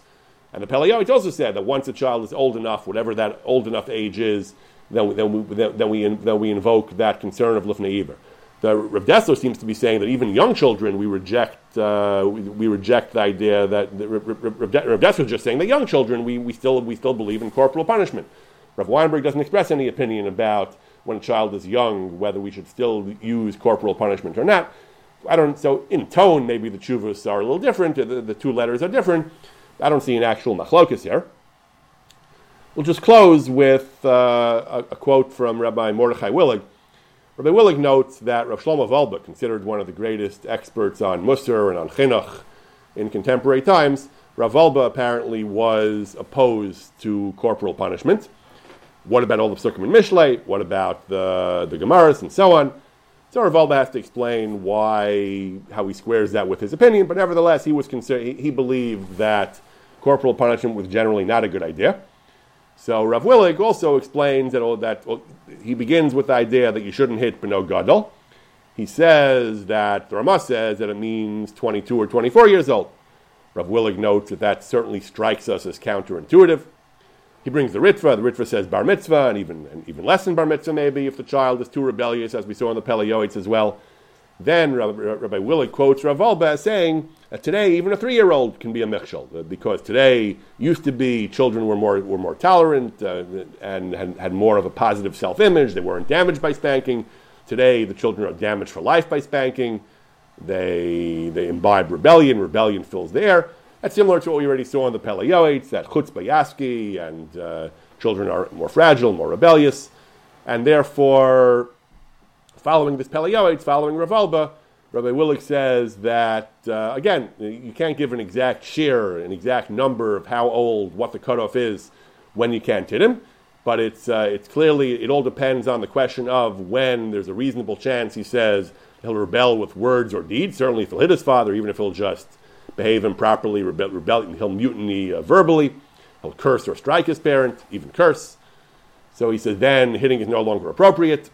And the Pele Yoetz also said that once a child is old enough, whatever that old enough age is, then, then, we, then, we, then we invoke that concern of Lifnei. The Rav Dessler seems to be saying that even young children, we reject, uh, we, we, reject the idea that, that Rav Dessler is just saying that young children, we, we, still, we still believe in corporal punishment. Rav Weinberg doesn't express any opinion about when a child is young, whether we should still use corporal punishment or not. I don't, so in tone, maybe the chuvas are a little different, the, the two letters are different. I don't see an actual machlokas here. We'll just close with uh, a, a, quote from Rabbi Mordechai Willig Rabbi Willig notes that Rav Shlomo Wolbe, considered one of the greatest experts on Musar and on Chinuch in contemporary times, Rav Wolbe apparently was opposed to corporal punishment. What about all the Psukim and Mishlei? What about the, the Gemaras and so on? So Rav Wolbe has to explain why, how he squares that with his opinion, but nevertheless, he was consider- he, he believed that corporal punishment was generally not a good idea. So Rav Willig also explains that, all that well, he begins with the idea that you shouldn't hit Beno Gadol. He says that the Ramah says that it means 22 or 24 years old. Rav Willig notes that that certainly strikes us as counterintuitive. He brings the Ritva. The Ritva says bar mitzvah, and even, and even less than bar mitzvah, maybe, if the child is too rebellious, as we saw in the Pele Yoetz as well. Then Rabbi, Rabbi Willig quotes Rav Wolbe as saying that today even a three-year-old can be a michshel uh, because today used to be children were more were more tolerant uh, and had, had more of a positive self-image. They weren't damaged by spanking. Today the children are damaged for life by spanking. They they imbibe rebellion. Rebellion fills the air. That's similar to what we already saw in the Pele Yoetz, that chutzpah yaski, and uh, children are more fragile, more rebellious, and therefore following this Pele Yoetz, following Rav Wolbe, Rabbi Willig says that, uh, again, you can't give an exact share, an exact number of how old, what the cutoff is when you can't hit him, but it's, uh, it's clearly, it all depends on the question of when there's a reasonable chance, he says, he'll rebel with words or deeds. Certainly if he'll hit his father, even if he'll just behave improperly, rebel, rebel he'll mutiny uh, verbally, he'll curse or strike his parent, even curse. So he says then hitting is no longer appropriate.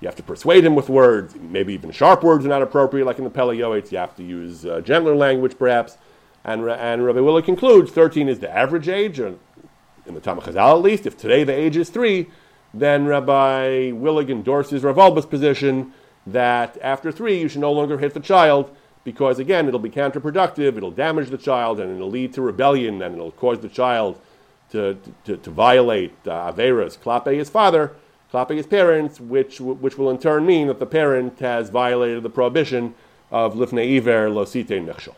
You have to persuade him with words, maybe even sharp words are not appropriate, like in the Pele Yoetz. You have to use uh, gentler language, perhaps. And, and Rabbi Willig concludes 13 is the average age, or in the Talmud Chazal at least. If today the age is three, then Rabbi Willig endorses Rav position that after three you should no longer hit the child because, again, it'll be counterproductive, it'll damage the child, and it'll lead to rebellion, and it'll cause the child to, to, to violate uh, Averas, Klape, his father clapping his parents, which, which will in turn mean that the parent has violated the prohibition of lifnei iver lo site nechshol.